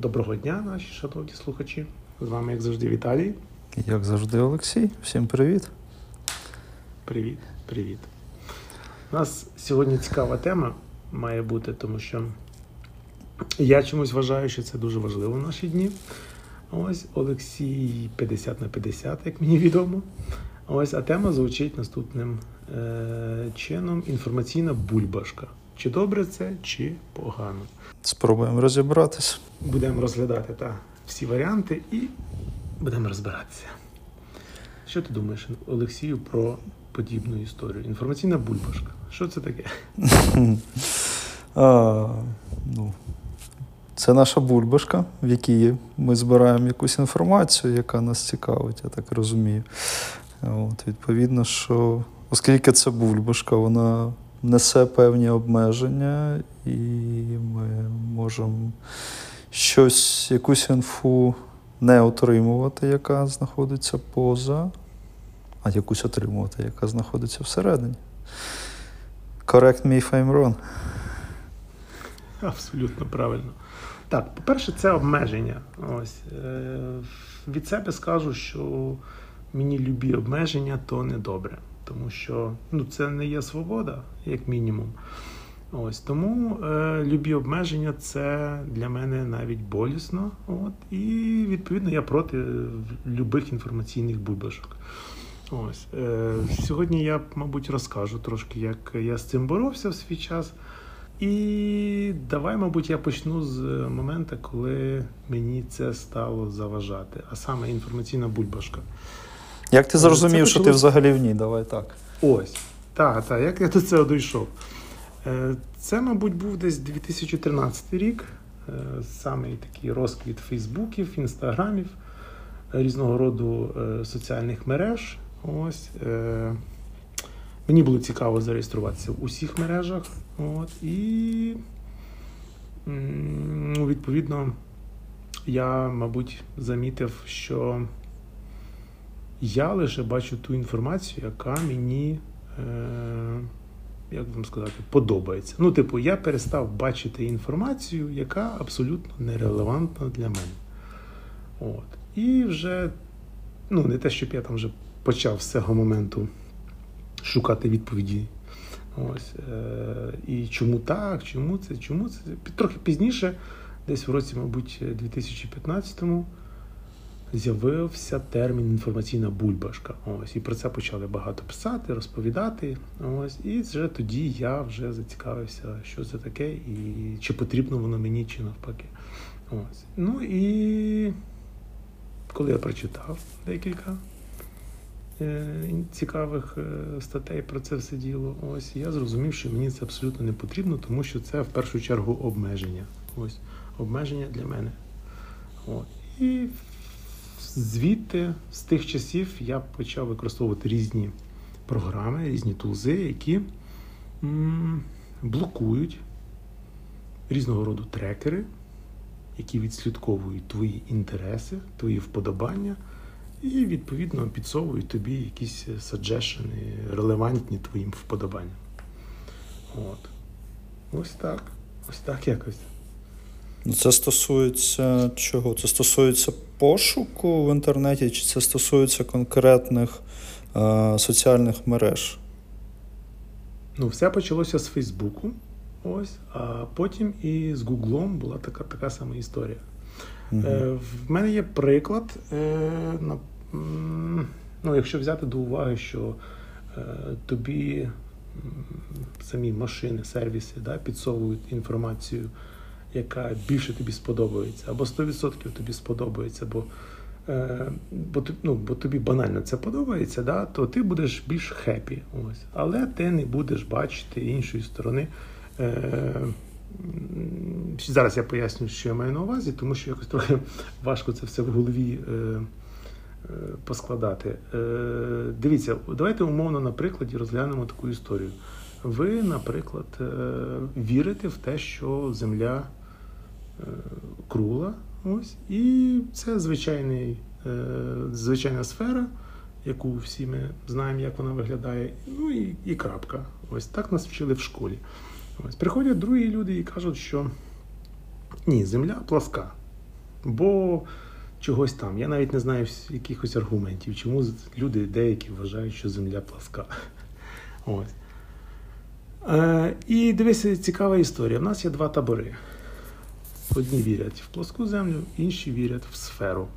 Доброго дня, наші шановні слухачі. З вами, як завжди, Віталій. Як завжди, Олексій. Всім привіт. Привіт, привіт. У нас сьогодні цікава тема має бути, тому що я чомусь вважаю, що це дуже важливо в наші дні. Ось Олексій 50 на 50, як мені відомо. Ось, а тема звучить наступним е- чином: інформаційна бульбашка. Чи добре це, чи погано. Спробуємо розібратися. Будемо розглядати та, всі варіанти і будемо розбиратися. Що ти думаєш, Олексію, про подібну історію? Інформаційна бульбашка. Що це таке? А, ну, Це наша бульбашка, в якій ми збираємо якусь інформацію, яка нас цікавить, я так розумію. От, Відповідно, що оскільки це бульбашка, вона несе певні обмеження, і ми можемо щось, якусь інфу не отримувати, яка знаходиться поза, а якусь отримувати, яка знаходиться всередині. Correct me if I'm wrong. Абсолютно правильно. Так, по-перше, це обмеження. Ось. Е, Від себе скажу, що мені любі обмеження то не добре. Тому що ну, це не є свобода, як мінімум. Ось Тому е, любі обмеження це для мене навіть болісно. От, І відповідно я проти любих інформаційних бульбашок. Ось е, Сьогодні я, мабуть, розкажу трошки, як я з цим боровся в свій час. І давай, мабуть, я почну з моменту, коли мені це стало заважати, а саме інформаційна бульбашка. Як ти зрозумів, що ти взагалі в ній? Давай так. Ось. Так, так, як я до цього дійшов. Це, мабуть, був десь 2013 рік. Саме такий розквіт Фейсбуків, інстаграмів, різного роду соціальних мереж. Ось. Мені було цікаво зареєструватися в усіх мережах. От, І ну, відповідно я, мабуть, замітив, що я лише бачу ту інформацію, яка мені, е, як вам сказати, подобається. Ну, типу, я перестав бачити інформацію, яка абсолютно нерелевантна для мене. От. І вже, ну, не те, щоб я там вже почав з цього моменту шукати відповіді. Ось. Е, І чому так, чому це, чому це? Трохи пізніше, десь в році, мабуть, 2015-му, з'явився термін інформаційна бульбашка. Ось. І про це почали багато писати, розповідати. Ось. І вже тоді я вже зацікавився, що це таке, і чи потрібно воно мені, чи навпаки. Ось. Ну і коли я прочитав декілька. Цікавих статей про це все діло. Ось я зрозумів, що мені це абсолютно не потрібно, тому що це в першу чергу обмеження. Ось обмеження для мене. От. І звідти, з тих часів, я почав використовувати різні програми, різні тулзи, які блокують різного роду трекери, які відслідковують твої інтереси, твої вподобання. І, відповідно, підсовують тобі якісь саджешени, релевантні твоїм вподобанням. От. Ось так. Ось так якось. Це стосується чого? Це стосується пошуку в інтернеті, чи це стосується конкретних е, соціальних мереж? Ну, все почалося з Фейсбуку. Ось, а потім і з Гуглом була така така сама історія. Угу. Е, В мене є приклад. Е, на, ну, Якщо взяти до уваги, що е, тобі самі машини, сервіси да, підсовують інформацію, яка більше тобі сподобається, або 100% тобі сподобається, бо е, бо, ну, бо тобі банально це подобається, да, то ти будеш більш хеппі. Ось. Але ти не будеш бачити іншої сторони. Е, Зараз я поясню, що я маю на увазі, тому що якось трохи важко це все в голові е, поскладати. Дивіться, давайте умовно на прикладі розглянемо таку історію. Ви, наприклад, вірите в те, що Земля кругла, ось, і це звичайний, е, звичайна сфера, яку всі ми знаємо, як вона виглядає, ну і, і крапка. Ось так нас вчили в школі. Ось Приходять другі люди і кажуть, що ні, земля пласка. Бо чогось там. Я навіть не знаю якихось аргументів, чому люди деякі вважають, що земля пласка. Ось. Е, І дивися, цікава історія. У нас є два табори. Одні вірять в плоску землю, інші вірять в сферу.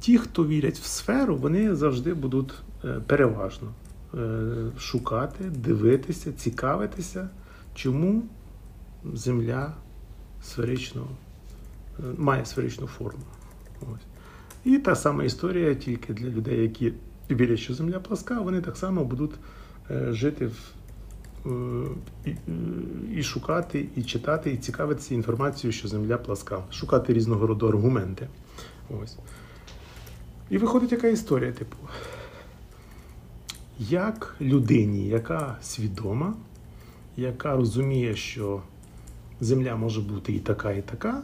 Ті, хто вірять в сферу, вони завжди будуть е, переважно е, шукати, дивитися, цікавитися, чому земля сферично, е, має сферичну форму. Ось. І та сама історія тільки для людей, які вірять, що земля пласка, вони так само будуть жити в. І, і шукати, і читати, і цікавитися інформацією, що земля пласка, шукати різного роду аргументи. Ось. І виходить яка історія, типу, як людині, яка свідома, яка розуміє, що земля може бути і така, і така,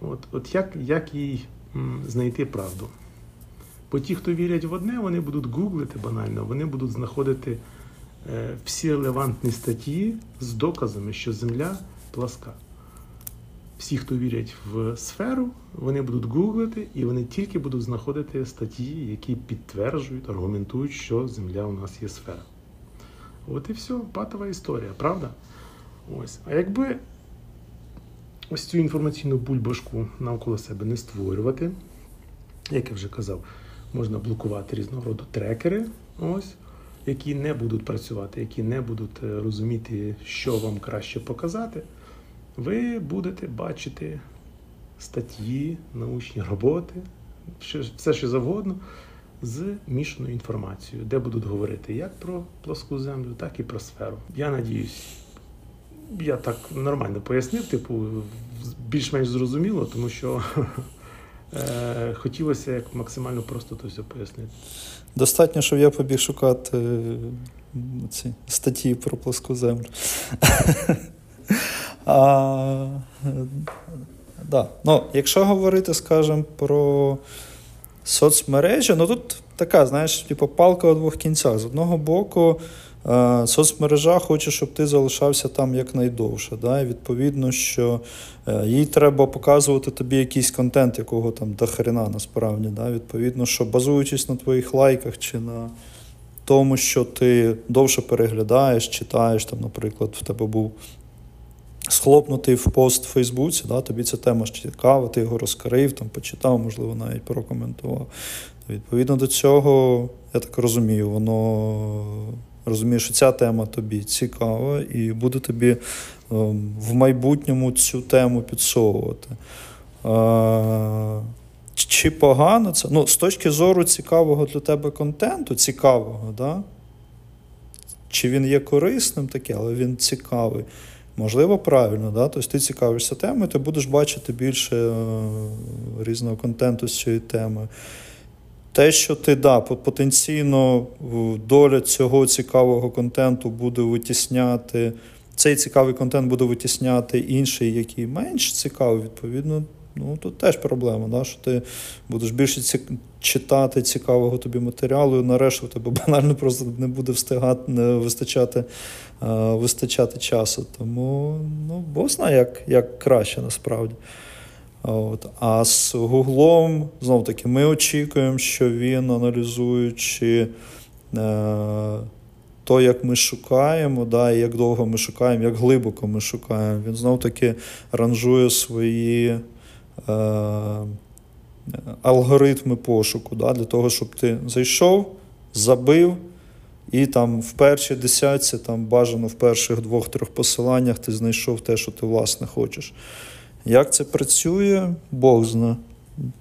от от як як їй знайти правду? Бо ті, хто вірять в одне, вони будуть гуглити банально, вони будуть знаходити е, всі релевантні статті з доказами, що земля пласка всі, хто вірять в сферу, вони будуть гуглити і вони тільки будуть знаходити статті, які підтверджують, аргументують, що Земля у нас є сфера. От і все, патова історія, правда? Ось. А якби ось цю інформаційну бульбашку навколо себе не створювати, як я вже казав, можна блокувати різного роду трекери, ось, які не будуть працювати, які не будуть е, розуміти, що вам краще показати ви будете бачити статті, научні роботи, все що завгодно, з мішаною інформацією, де будуть говорити як про плоску землю, так і про сферу. Я надіюсь, я так нормально пояснив, типу, більш-менш зрозуміло, тому що. Е, хотілося як максимально просто то все пояснити. Достатньо, щоб я побіг шукати е, ці статті про плоску землю. А, да. ну, Якщо говорити, скажімо, про соцмережі, ну тут така, знаєш, типу, палка у двох кінцях. З одного боку, е, соцмережа хоче, щоб ти залишався там якнайдовше. Да? І відповідно, що е, їй треба показувати тобі якийсь контент, якого там до хрена насправді. Да? Відповідно, що базуючись на твоїх лайках чи на тому, що ти довше переглядаєш, читаєш, там, наприклад, в тебе був схлопнутий в пост в Фейсбуці, да, тобі ця тема цікава, ти його розкрив, там, почитав, можливо, навіть прокоментував. Відповідно до цього, я так розумію, воно розуміє, що ця тема тобі цікава, і буде тобі ем, в майбутньому цю тему підсовувати. Чи погано це? Ну, З точки зору цікавого для тебе контенту, цікавого, да? чи він є корисним таке, але він цікавий. Можливо, правильно, да? тобто ти цікавишся темою, ти будеш бачити більше е, різного контенту з цієї теми. Те, що ти да, потенційно доля цього цікавого контенту буде витісняти, цей цікавий контент буде витісняти інший, який менш цікавий, відповідно, Ну, тут теж проблема, да, що ти будеш більше ці... читати цікавого тобі матеріалу, і нарешті у тебе банально просто не буде встигати, не вистачати а, вистачати часу. Тому ну, Бог знає, як як краще насправді. От. А з Гуглом, знов таки, ми очікуємо, що він, аналізуючи. Е, то, як ми шукаємо, да, і як довго ми шукаємо, як глибоко ми шукаємо, він знов таки ранжує свої Е, алгоритми пошуку, да, для того, щоб ти зайшов, забив, і там в першій десятці, там бажано в перших двох-трьох посиланнях ти знайшов те, що ти власне хочеш. Як це працює, Бог знає.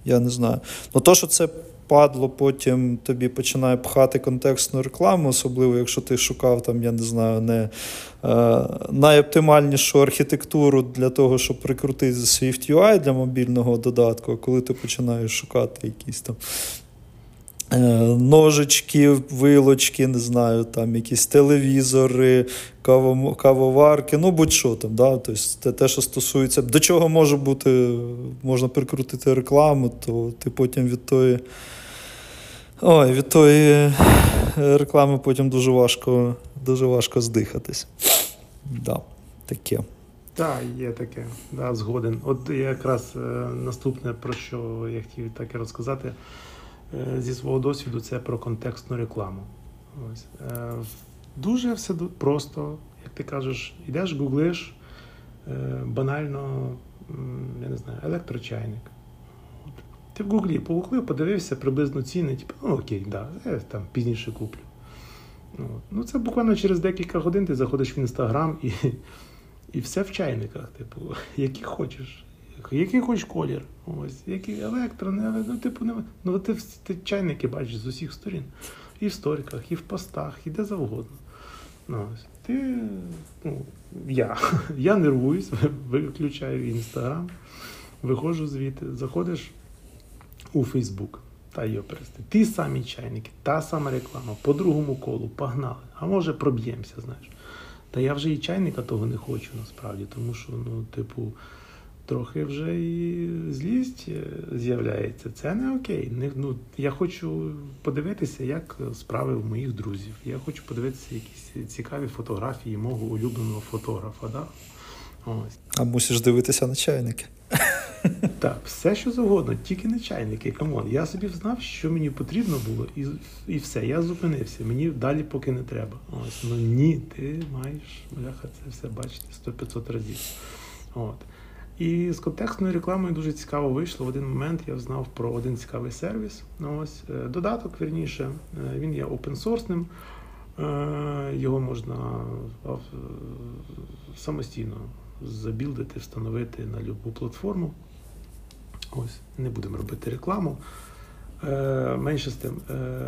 Я не знаю. Ну, то, що це падло, потім тобі починає пхати контекстну рекламу, особливо, якщо ти шукав там, я не знаю, не е, найоптимальнішу архітектуру для того, щоб прикрутити SwiftUI для мобільного додатку, а коли ти починаєш шукати якісь там. Е, ножички, вилочки, не знаю, там якісь телевізори, кавоварки, ну будь-що там. да, тобто Те, що стосується, до чого може бути, можна прикрутити рекламу, то ти потім від тої Ой, від тої е, реклами потім дуже важко дуже важко здихатись. Да, таке. Так, є таке, да, згоден. От якраз е, наступне, про що я хотів так і розказати зі свого досвіду, це про контекстну рекламу. Ось. Е, дуже все просто, як ти кажеш, йдеш, гуглиш, е, банально, я не знаю, електрочайник. Ти в гуглі погуглив, подивився приблизно ціни, типу, ну окей, да, я там пізніше куплю. Ну це буквально через декілька годин ти заходиш в інстаграм і. І все в чайниках, типу, які хочеш, який хочеш колір. Ось, який електро, не електро, ну, типу, не ну ти, ти чайники бачиш з усіх сторін. І в сторіках, і в постах, і де завгодно. Ну, ось. Ти, ну, я я нервуюсь, виключаю інстаграм, виходжу звідти, заходиш у Фейсбук. Та його перести. Ті самі чайники, та сама реклама, по другому колу, погнали. А може проб'ємося, знаєш. Та я вже і чайника того не хочу насправді, тому що, ну, типу, трохи вже і злість е, з'являється. Це не окей. Не, ну, Я хочу подивитися, як справи у моїх друзів. Я хочу подивитися якісь цікаві фотографії мого улюбленого фотографа. Да? Ось. А мусиш дивитися на чайники. Так, все що завгодно, тільки не чайники. Come on. Я собі знав, що мені потрібно було, і і все. Я зупинився. Мені далі поки не треба. Ось ну ні, ти маєш бляха, це все бачити 100-500 разів. От. І з контекстною рекламою дуже цікаво вийшло. В один момент я знав про один цікавий сервіс. Ось е, Додаток, верніше, е, він є опенсорсним. Його можна самостійно забілдити, встановити на будь-яку платформу. Ось, не будемо робити рекламу. Е, Менше з тим, е,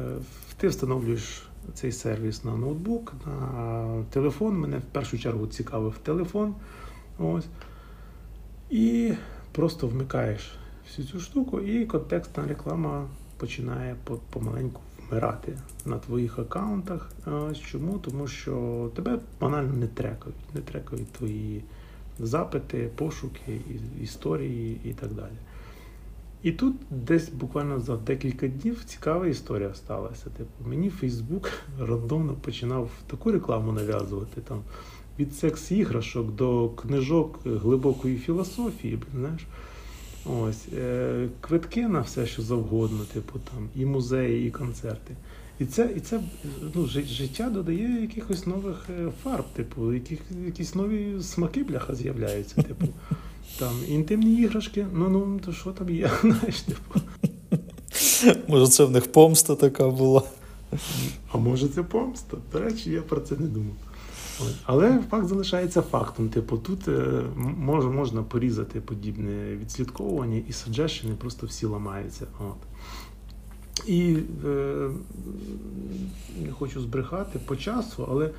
ти встановлюєш цей сервіс на ноутбук, на телефон. Мене в першу чергу цікавив телефон. Ось. І просто вмикаєш всю цю штуку, і контекстна реклама починає помаленьку вмирати на твоїх аккаунтах. Чому? Тому що тебе банально не трекають, не трекають твої запити, пошуки, історії і так далі. І тут десь буквально за декілька днів цікава історія сталася. Типу, мені Фейсбук рандомно починав таку рекламу нав'язувати там від секс-іграшок до книжок глибокої філософії, знаєш. Ось, е, квитки на все, що завгодно, типу там, і музеї, і концерти. І це і це ну, життя додає якихось нових е, фарб, типу, яких, якісь нові смаки бляха з'являються. Типу, там інтимні іграшки, ну ну то що там є, знаєш, типу. Може, це в них помста така була. А може це помста? До речі, я про це не думав. Але факт залишається фактом. Типу, тут е, мож, можна порізати подібне відслідковування, і саджешини просто всі ламаються. От. І е, не хочу збрехати по часу, але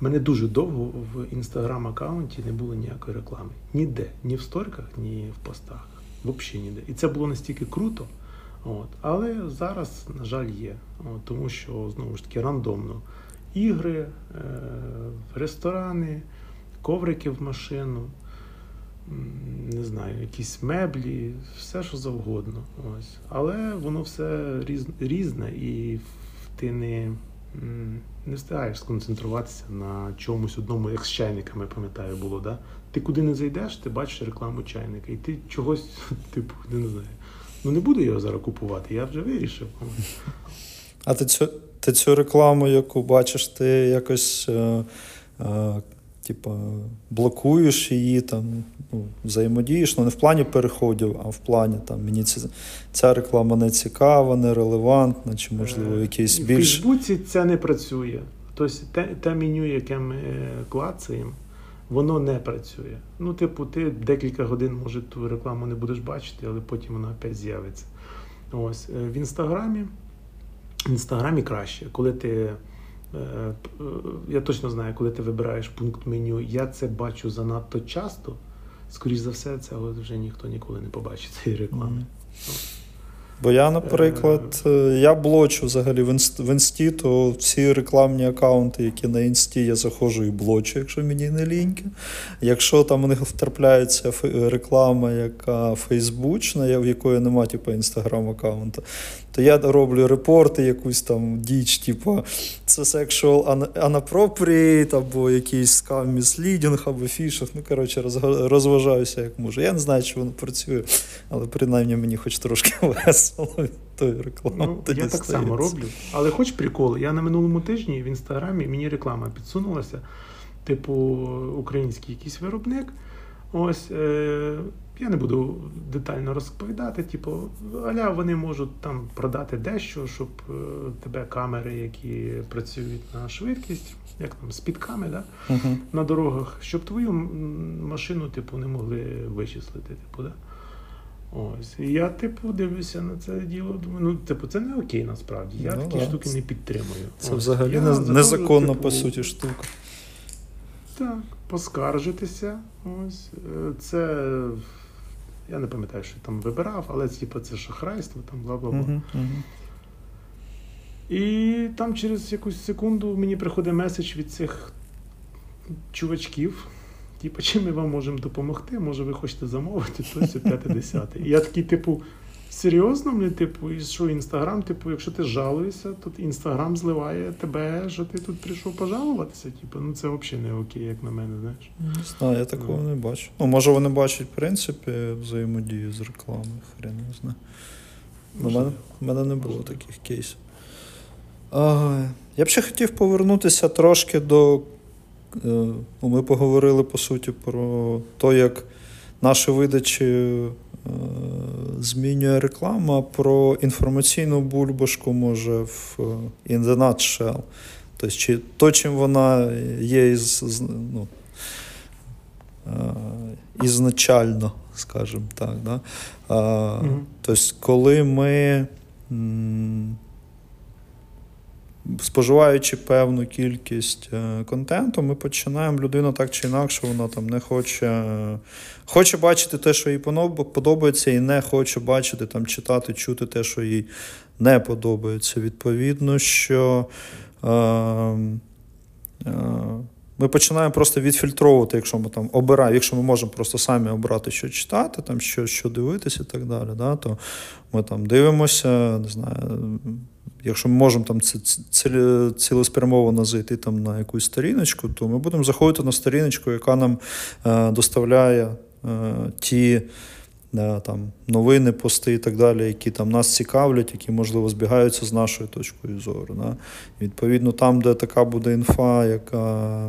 мене дуже довго в інстаграм-аккаунті не було ніякої реклами. Ніде, ні в сторіках, ні в постах. Взагалі ніде. І це було настільки круто. От. Але зараз, на жаль, є. От, Тому що, знову ж таки, рандомно. Ігри, е, ресторани, коврики в машину не знаю, якісь меблі, все що завгодно. Ось. Але воно все різне і ти не не встигаєш сконцентруватися на чомусь одному, як з чайниками, пам'ятаю, було. Да? Ти куди не зайдеш, ти бачиш рекламу чайника, і ти чогось, типу, не знаю. Ну не буду його зараз купувати, я вже вирішив. А ти ти цю рекламу, яку бачиш, ти якось. Е, е, типа, блокуєш її, там, ну, взаємодієш, ну не в плані переходів, а в плані там мені ця, ця реклама не цікава, не релевантна, чи, можливо, е, якийсь більш. В Фейсбуці це не працює. Тобто те, те меню, яке ми клацаємо, воно не працює. Ну, типу, ти декілька годин, може, ту рекламу не будеш бачити, але потім вона опять з'явиться. Ось е, В інстаграмі в інстаграмі краще, коли ти. Е, е, я точно знаю, коли ти вибираєш пункт меню, я це бачу занадто часто. Скоріше за все, це вже ніхто ніколи не побачить цієї реклами. Бо я, наприклад, е, я блочу взагалі в інсті, то всі рекламні аккаунти, які на інсті, я заходжу і блочу, якщо мені не ліньки. Якщо там у них втрапляється реклама, яка фейсбучна, в якої немає типу, інстаграм-аккаунта, то я роблю репорти, якусь там діч, типу, це sexual inappropriate, або якийсь скам міслідінг, або фішинг. Ну, коротше, розважаюся як можу. Я не знаю, чи воно працює, але принаймні мені хоч трошки весело від тої реклами. Ну, Я так стається. само роблю. Але хоч прикол, я на минулому тижні в інстаграмі мені реклама підсунулася, типу, український якийсь виробник. Ось е, я не буду детально розповідати. Типу, аля вони можуть там продати дещо, щоб е, тебе камери, які працюють на швидкість, як там спідками, да? Uh-huh. на дорогах, щоб твою машину типу, не могли вичислити. Типу, да? Ось. І я, типу, дивлюся на це діло. Думаю, ну, типу, це не окей насправді. Я ну, такі да. штуки не підтримую. Це Ось. взагалі я незаконна, типу, по суті, штука. Так, поскаржитися. Ось. Е, це я не пам'ятаю, що там вибирав, але типу, це шахрайство, там бла бла бла. Uh-huh, uh-huh. І там через якусь секунду мені приходить меседж від цих чувачків. Типу, чим ми вам можемо допомогти? Може, ви хочете замовити, тось 5-10. І я такий, типу, серйозно, мені, типу, і що інстаграм, типу, якщо ти жалуєшся, то інстаграм зливає тебе, що ти тут прийшов пожалуватися. Типу, ну це взагалі не окей, як на мене, знаєш. Не знаю, я такого ну. не бачу. Ну, може, вони бачать, в принципі, взаємодію з рекламою, хрен не знаю. У мене, мене не було таких кейсів. А, Я б ще хотів повернутися трошки до. Е, ну, Ми поговорили по суті про те, як наші видачі змінює реклама про інформаційну бульбашку, може, в е, in the nutshell. Тобто, чи то, чим вона є із, ну, е, ізначально, скажімо так. Да? Тобто, коли ми споживаючи певну кількість е, контенту, ми починаємо людину так чи інакше, вона там не хоче хоче бачити те, що їй подобається, і не хоче бачити, там, читати, чути те, що їй не подобається. Відповідно, що. Е, е, ми починаємо просто відфільтровувати, якщо ми там обираємо, якщо ми можемо просто самі обрати, що читати, там, що що дивитися і так далі. Да, То ми там дивимося, не знаю, Якщо ми можемо там цілеспрямовано зайти там на якусь сторіночку, то ми будемо заходити на сторіночку, яка нам е, доставляє е, ті е, там, новини, пости і так далі, які там нас цікавлять, які, можливо, збігаються з нашою точкою зору. Да? відповідно, там, де така буде інфа, яка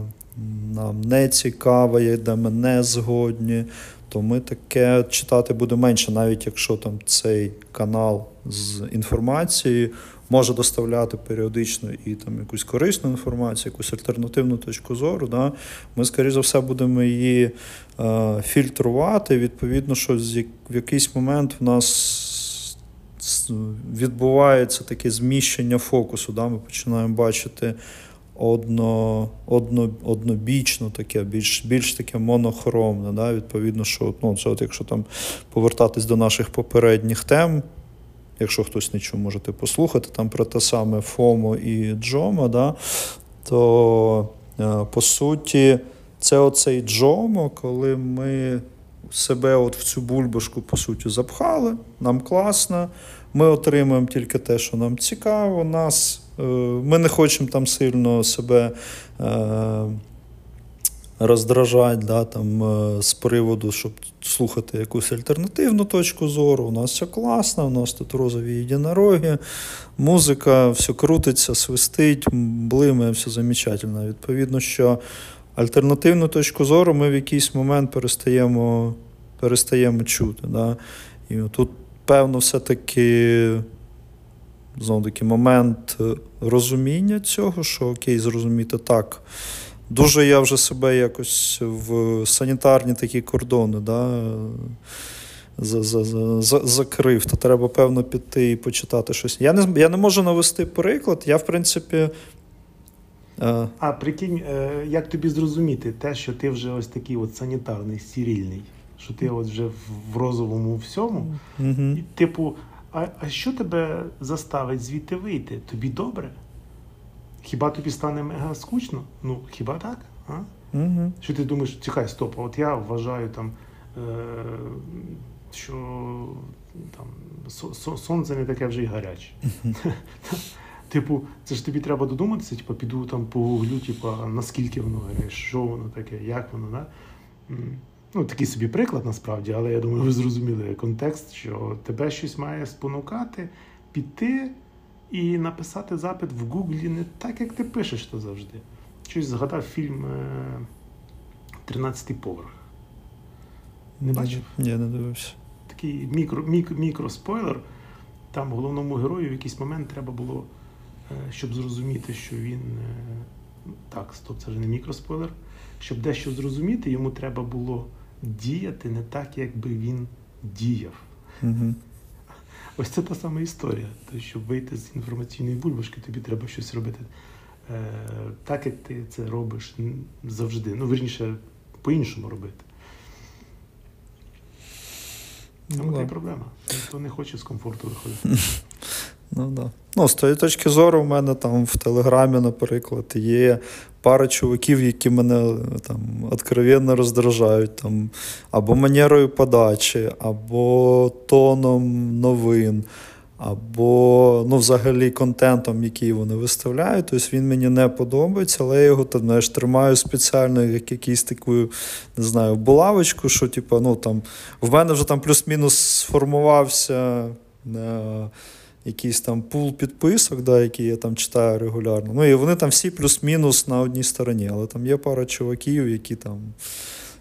нам не цікава, де ми не згодні, то ми таке читати буде менше, навіть якщо там цей канал з інформацією може доставляти періодично і там якусь корисну інформацію, якусь альтернативну точку зору. Да? Ми, скоріше за все, будемо її е, фільтрувати. Відповідно, що в якийсь момент в нас. Відбувається таке зміщення фокусу. Да? Ми починаємо бачити одно, одно, однобічно таке, більш більш таке монохромне. Да? Відповідно, що ну, це от якщо там повертатись до наших попередніх тем, якщо хтось не чув, можете послухати там про те саме FOMO і JOMO, да, то е, по суті це оцей Джомо, коли ми себе от в цю бульбашку по суті запхали, нам класно, ми отримуємо тільки те, що нам цікаво, нас, е, ми не хочемо там сильно себе. Е, роздражать да, там, е, з приводу, щоб слухати якусь альтернативну точку зору. У нас все класно, у нас тут розові єдинороги, музика, все крутиться, свистить, блимає, все замечательно. Відповідно, що альтернативну точку зору ми в якийсь момент перестаємо перестаємо чути. Да? І тут, певно, все-таки. Знову таки момент розуміння цього, що окей, зрозуміти так. Дуже я вже себе якось в санітарні такі кордони да, за, за, за, закрив, то треба, певно, піти і почитати щось. Я не я не можу навести приклад, я, в принципі. А, а прикинь, е, як тобі зрозуміти те, що ти вже ось такий от санітарний, сірільний, що ти от вже в розовому всьому, угу. і, типу, А, а що тебе заставить звідти вийти? Тобі добре? Хіба тобі стане мега скучно? Ну, хіба так? А? Угу. Що ти думаєш, чекай, стоп, а от я вважаю там, е, що там, со- со- сонце не таке вже й гаряче. Типу, це ж тобі треба додуматися, типу, піду там погуглю, типу, наскільки воно гаряче, що воно таке, як воно, да? Ну, такий собі приклад насправді, але я думаю, ви зрозуміли контекст, що тебе щось має спонукати, піти і написати запит в Гуглі не так, як ти пишеш то завжди. Щось згадав фільм е, «13-й поверх. Не бачив? Ні, не дивився. Такий мікро, мік, мікроспойлер. Там головному герою в якийсь момент треба було, е, щоб зрозуміти, що він. е, Так, стоп, це вже не мікроспойлер. Щоб дещо зрозуміти, йому треба було діяти не так, якби він діяв. Угу. Ось це та сама історія. Тобто, щоб вийти з інформаційної бульбашки, тобі треба щось робити е, так, як ти це робиш завжди. Ну, верніше, по-іншому робити. Це Ну, та проблема. Ніхто не хоче з комфорту виходити. Ну, да. ну, з тої точки зору, в мене там в Телеграмі, наприклад, є пара чуваків, які мене там откровенно роздражають, там, або манерою подачі, або тоном новин, або ну, взагалі контентом, який вони виставляють. Тобто він мені не подобається, але я його там, знаєш, тримаю спеціально як якийсь таку, не знаю, булавочку, що типу, ну, там, в мене вже там плюс-мінус сформувався. Якийсь там пул підписок, да, які я там читаю регулярно. Ну і вони там всі плюс-мінус на одній стороні, але там є пара чуваків, які там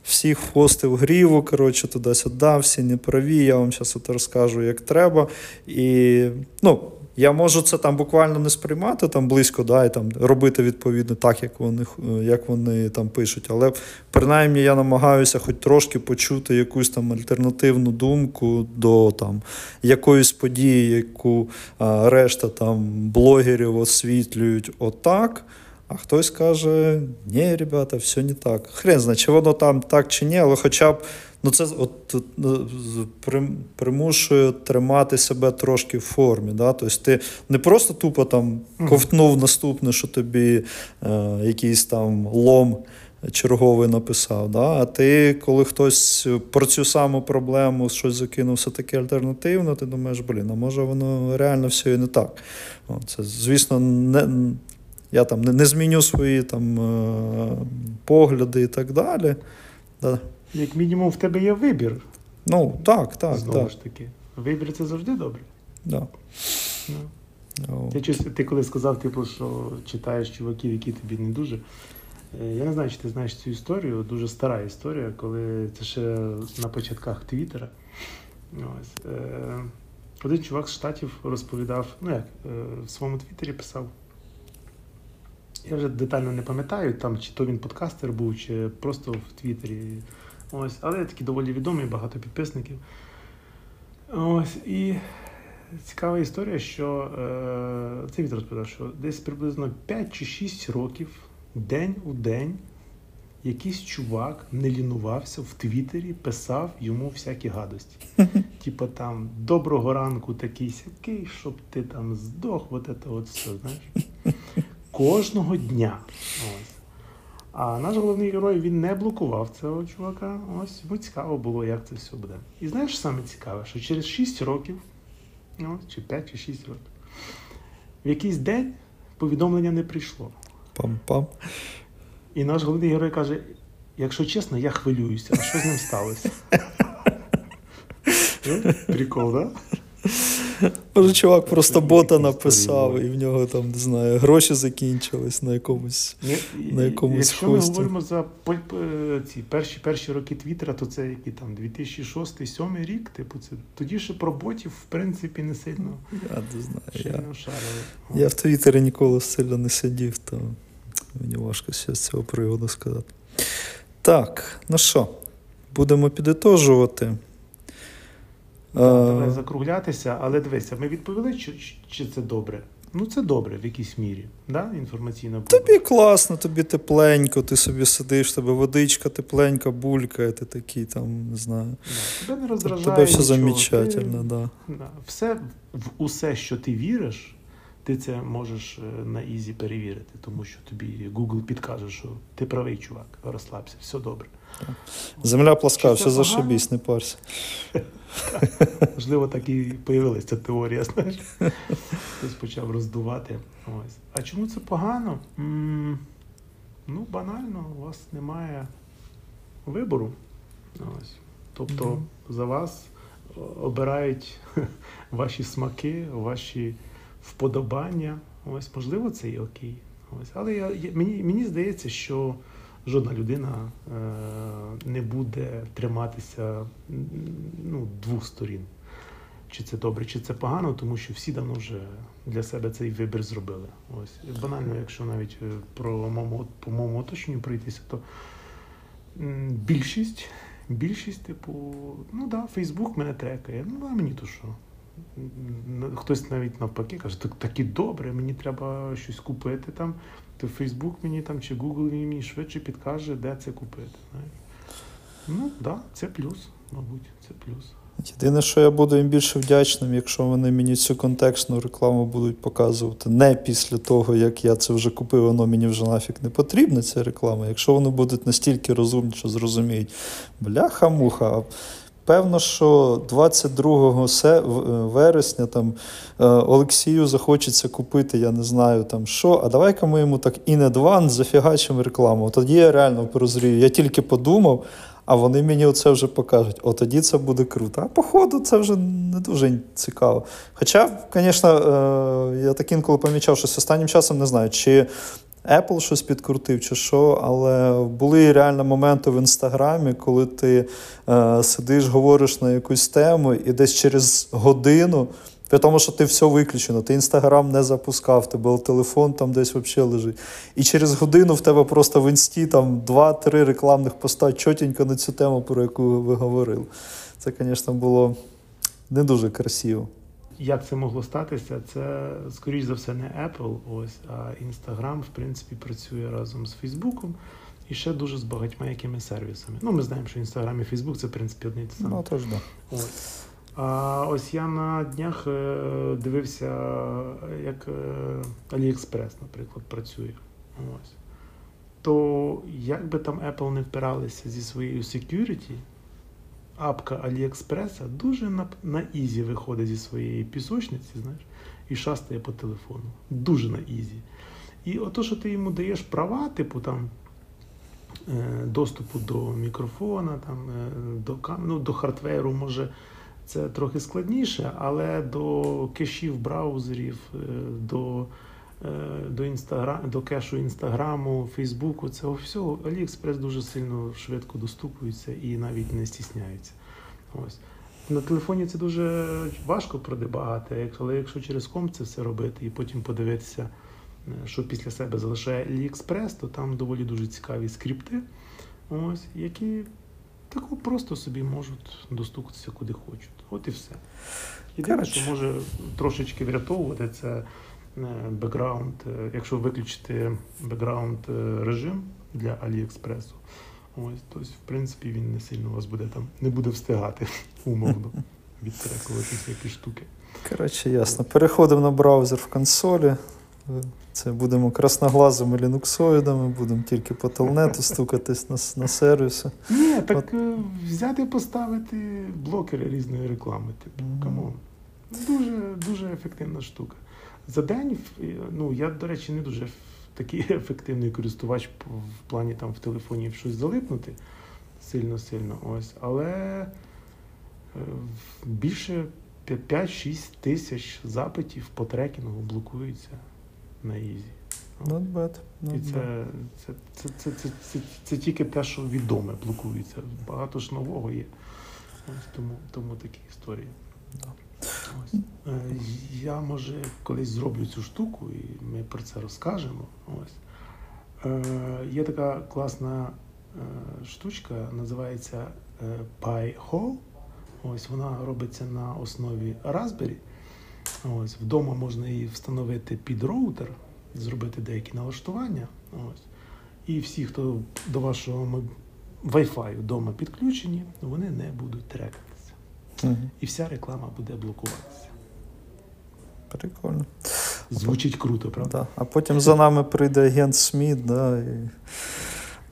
всіх хвостив гріву, коротше, туди-сюди, всі неправі, я вам зараз розкажу, як треба. І ну, я можу це там буквально не сприймати там близько, да, і там робити відповідно так, як вони, як вони там пишуть. Але принаймні я намагаюся хоч трошки почути якусь там альтернативну думку до там якоїсь події, яку а, решта там блогерів освітлюють отак. А хтось каже, ні, ребята, все не так. Хрен знає, чи воно там так чи ні, але хоча б ну це от, от, ну, примушує тримати себе трошки в формі. Да? Тобто ти не просто тупо там ковтнув наступне, що тобі е, якийсь там лом черговий написав. Да? А ти, коли хтось про цю саму проблему щось закинув все-таки альтернативно, ти думаєш, блін, а може воно реально все і не так. Це, звісно, не, я там не, не зміню свої там, е, погляди і так далі. Да. Як мінімум, в тебе є вибір. Ну, так, так, знову так. ж таки. Вибір це завжди добре. Да. Ну. О, Я чусь, ти коли сказав, типу, що читаєш чуваків, які тобі не дуже. Е, Я не знаю, чи ти знаєш цю історію, дуже стара історія, коли це ще на початках Твіттера. Ось. Е, Один чувак з Штатів розповідав, ну як, в своєму Твіттері писав. Я вже детально не пам'ятаю, там, чи то він подкастер був, чи просто в Твіттері. Ось, але такий доволі відомий, багато підписників. Ось, і цікава історія, що е, це він розповідав, що десь приблизно 5 чи 6 років, день у день, якийсь чувак не лінувався в Твіттері, писав йому всякі гадості. Типа там доброго ранку такий сякий, щоб ти там здох, от це от все, знаєш. Кожного дня. Ось. А наш головний герой він не блокував цього чувака. Ось йому цікаво було, як це все буде. І знаєш, саме цікаве, що через 6 років, ну, чи 5 чи 6 років, в якийсь день повідомлення не прийшло. Пам-пам. І наш головний герой каже: якщо чесно, я хвилююся, а що з ним сталося? Прикол, так? Може, чувак просто бота написав, і в нього там, не знаю, гроші закінчились на якомусь. На якомусь Якщо ми говоримо за по- ці перші перші роки Твіттера, то це які там 2006-2007 рік, типу, це тоді ще про ботів, в принципі, не сильно, Я не знаю. Я, шарили. я в Твіттері ніколи сильно не сидів, то мені важко ще з цього приводу сказати. Так, ну що, будемо підітожувати. Да, Давай Е, закруглятися, але дивися, ми відповіли, чи, чи це добре? Ну, це добре в якійсь мірі, да? інформаційна Тобі класно, тобі тепленько, ти собі сидиш, тебе водичка тепленька, булькає, ти такий там, не знаю. Да. Тебе не роздражає. Тебе все замечательно, Ти, да. да. Все, в усе, що ти віриш, ти це можеш е, на easy перевірити, тому що тобі Google підкаже, що ти правий чувак, розслабся, все добре. Земля пласка, все зашибісь, не парся. Можливо, так і появилася ця теорія, знаєш. Хтось почав роздувати. Ось. А чому це погано? ну, банально, у вас немає вибору. Ось. Тобто Мгм. за вас обирають ваші смаки, ваші вподобання. Ось, можливо, це і окей. Ось. Але я, я- мені, мені здається, що жодна людина е, не буде триматися ну, двох сторін. Чи це добре, чи це погано, тому що всі давно вже для себе цей вибір зробили. Ось банально, якщо навіть е, про моєму, по моєму оточенню пройтися, то більшість, більшість, типу, ну да, Фейсбук мене трекає. Ну а мені то що? Хтось навіть навпаки каже, так, так і добре, мені треба щось купити там, то Фейсбук мені там чи Google мені швидше підкаже, де це купити. Ну, так, да, це плюс, мабуть, це плюс. Єдине, що я буду їм більше вдячним, якщо вони мені цю контекстну рекламу будуть показувати не після того, як я це вже купив, воно мені вже нафіг не потрібна, ця реклама. Якщо вони будуть настільки розумні, що зрозуміють, бляха-муха. Певно, що 22 се- в- е, вересня там е, Олексію захочеться купити, я не знаю там що. А давай-ка ми йому так in advance зафігачимо рекламу. Тоді я реально прозрію. Я тільки подумав, а вони мені оце вже покажуть. О, тоді це буде круто. А походу це вже не дуже цікаво. Хоча, звісно, е, я так інколи помічав, що останнім часом не знаю, чи Apple щось підкрутив, чи що, але були реально моменти в інстаграмі, коли ти е, сидиш, говориш на якусь тему, і десь через годину. При тому, що ти все виключено, ти інстаграм не запускав, тебе телефон там десь взагалі лежить. І через годину в тебе просто в інсті там 2-3 рекламних поста чотенько на цю тему, про яку ви говорили. Це, звісно, було не дуже красиво. Як це могло статися? Це, скоріш за все, не Apple, ось, а Instagram, в принципі, працює разом з Фейсбуком і ще дуже з багатьма якими сервісами. Ну, ми знаємо, що Instagram і Facebook це, в принципі, одне і те саме. Ну, тож да. Ось. А ось я на днях е, дивився, як е, AliExpress, наприклад, працює. Ось. То як би там Apple не впиралися зі своєю security, апка AliExpress дуже на, на easy виходить зі своєї пісочниці, знаєш, і шастає по телефону. Дуже на easy. І ото, що ти йому даєш права, типу там е, доступу до мікрофона, там, е, до, ну, до хардверу, може, це трохи складніше, але до кешів браузерів, е, до, до, інстагра... до кешу інстаграму, Фейсбуку, цього всього AliExpress дуже сильно швидко доступується і навіть не стісняється. Ось. На телефоні це дуже важко продебагати, але якщо через комп це все робити і потім подивитися, е, що після себе залишає AliExpress, то там доволі дуже цікаві скрипти, ось, які таку просто собі можуть достукатися куди хочуть. От і все. Єдине, що може трошечки врятовувати, це е, бекграунд. е, Якщо виключити бекграунд е, режим для Аліекспресу, ось, то в принципі він не сильно у вас буде там, не буде встигати умовно відтрекувати всякі штуки. Коротше, ясно. Переходимо на браузер в консолі. Це будемо красноглазими лінуксоїдами, будемо тільки по telnet у стукатись на, на сервіси. Ні, так е, взяти поставити блокери різної реклами, типу, come on. Дуже, дуже ефективна штука. За день, ну я, до речі, не дуже такий ефективний користувач в плані там в телефоні в щось залипнути сильно-сильно. Ось. Але е, більше 5-6 тисяч запитів по трекінгу блокуються на Ізі. Not bad. Not І це, це, це, це, це, це, це тільки те, що відоме блокується. Багато ж нового є. Ось тому, тому такі історії. Ось. Е, Я може колись зроблю цю штуку, і ми про це розкажемо. Ось. Е, Є така класна е, штучка, називається е, PyHole. Ось вона робиться на основі Raspberry. Ось, вдома можна її встановити під роутер, зробити деякі налаштування. Ось. І всі, хто до вашого Wi-Fi вдома підключені, вони не будуть трекатися. І вся реклама буде блокуватися. Прикольно. Звучить круто, правда? Да. А потім за нами прийде агент Сміт, да, і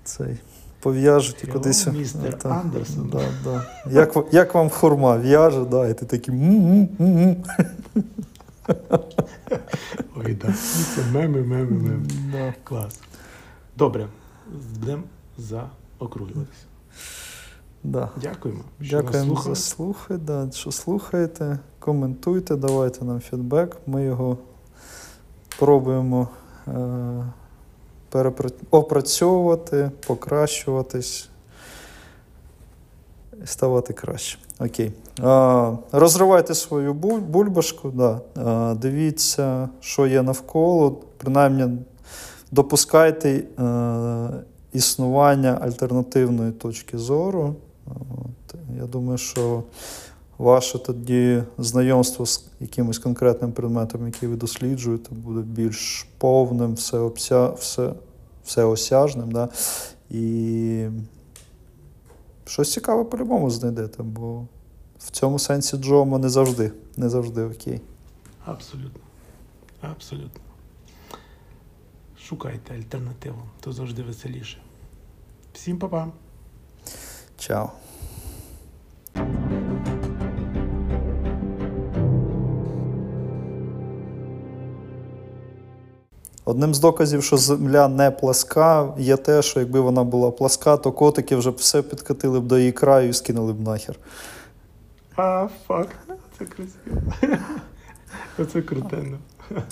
цей. Пов'яжуть і кудись. містер Та, Андерсон. Да, да. Як, як вам хурма в'яже, да, і ти такий. Ой, да. І це меми, меми, меми. Да. Клас. Добре, будемо заокруглюватися. Да. Дякуємо. що Дякуємо слухали. за слухи, да, що слухаєте. Коментуйте, давайте нам фідбек. Ми його пробуємо е, перепра- опрацьовувати, покращуватись і ставати краще. Окей. Е, розривайте свою буль- бульбашку, да. е, дивіться, що є навколо, принаймні допускайте е, існування альтернативної точки зору. От. Я думаю, що ваше тоді знайомство з якимось конкретним предметом, який ви досліджуєте, буде більш повним, всеобся... все... всеосяжним. Да? І щось цікаве по-любому знайдете, бо в цьому сенсі Джомо не завжди, не завжди окей. Абсолютно. Абсолютно. Шукайте альтернативу, то завжди веселіше. Всім па-па. Чао. Одним з доказів, що земля не пласка, є те, що якби вона була пласка, то котики вже все підкатили б до її краю і скинули б нахер. А, фак. Це красиво. Оце крутенно.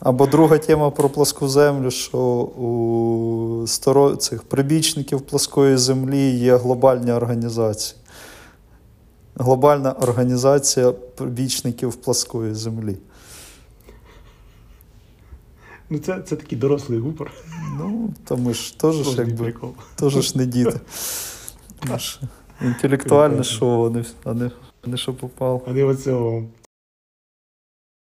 Або друга тема про пласку землю, що у сторо... цих прибічників плоскої землі є глобальні організації. Глобальна організація прибічників плоскої землі. Ну, це, це такий дорослий гупор. Ну, то ми ж теж ж якби теж ж не діти. Інтелектуальне шоу, а не що попало. А не оцього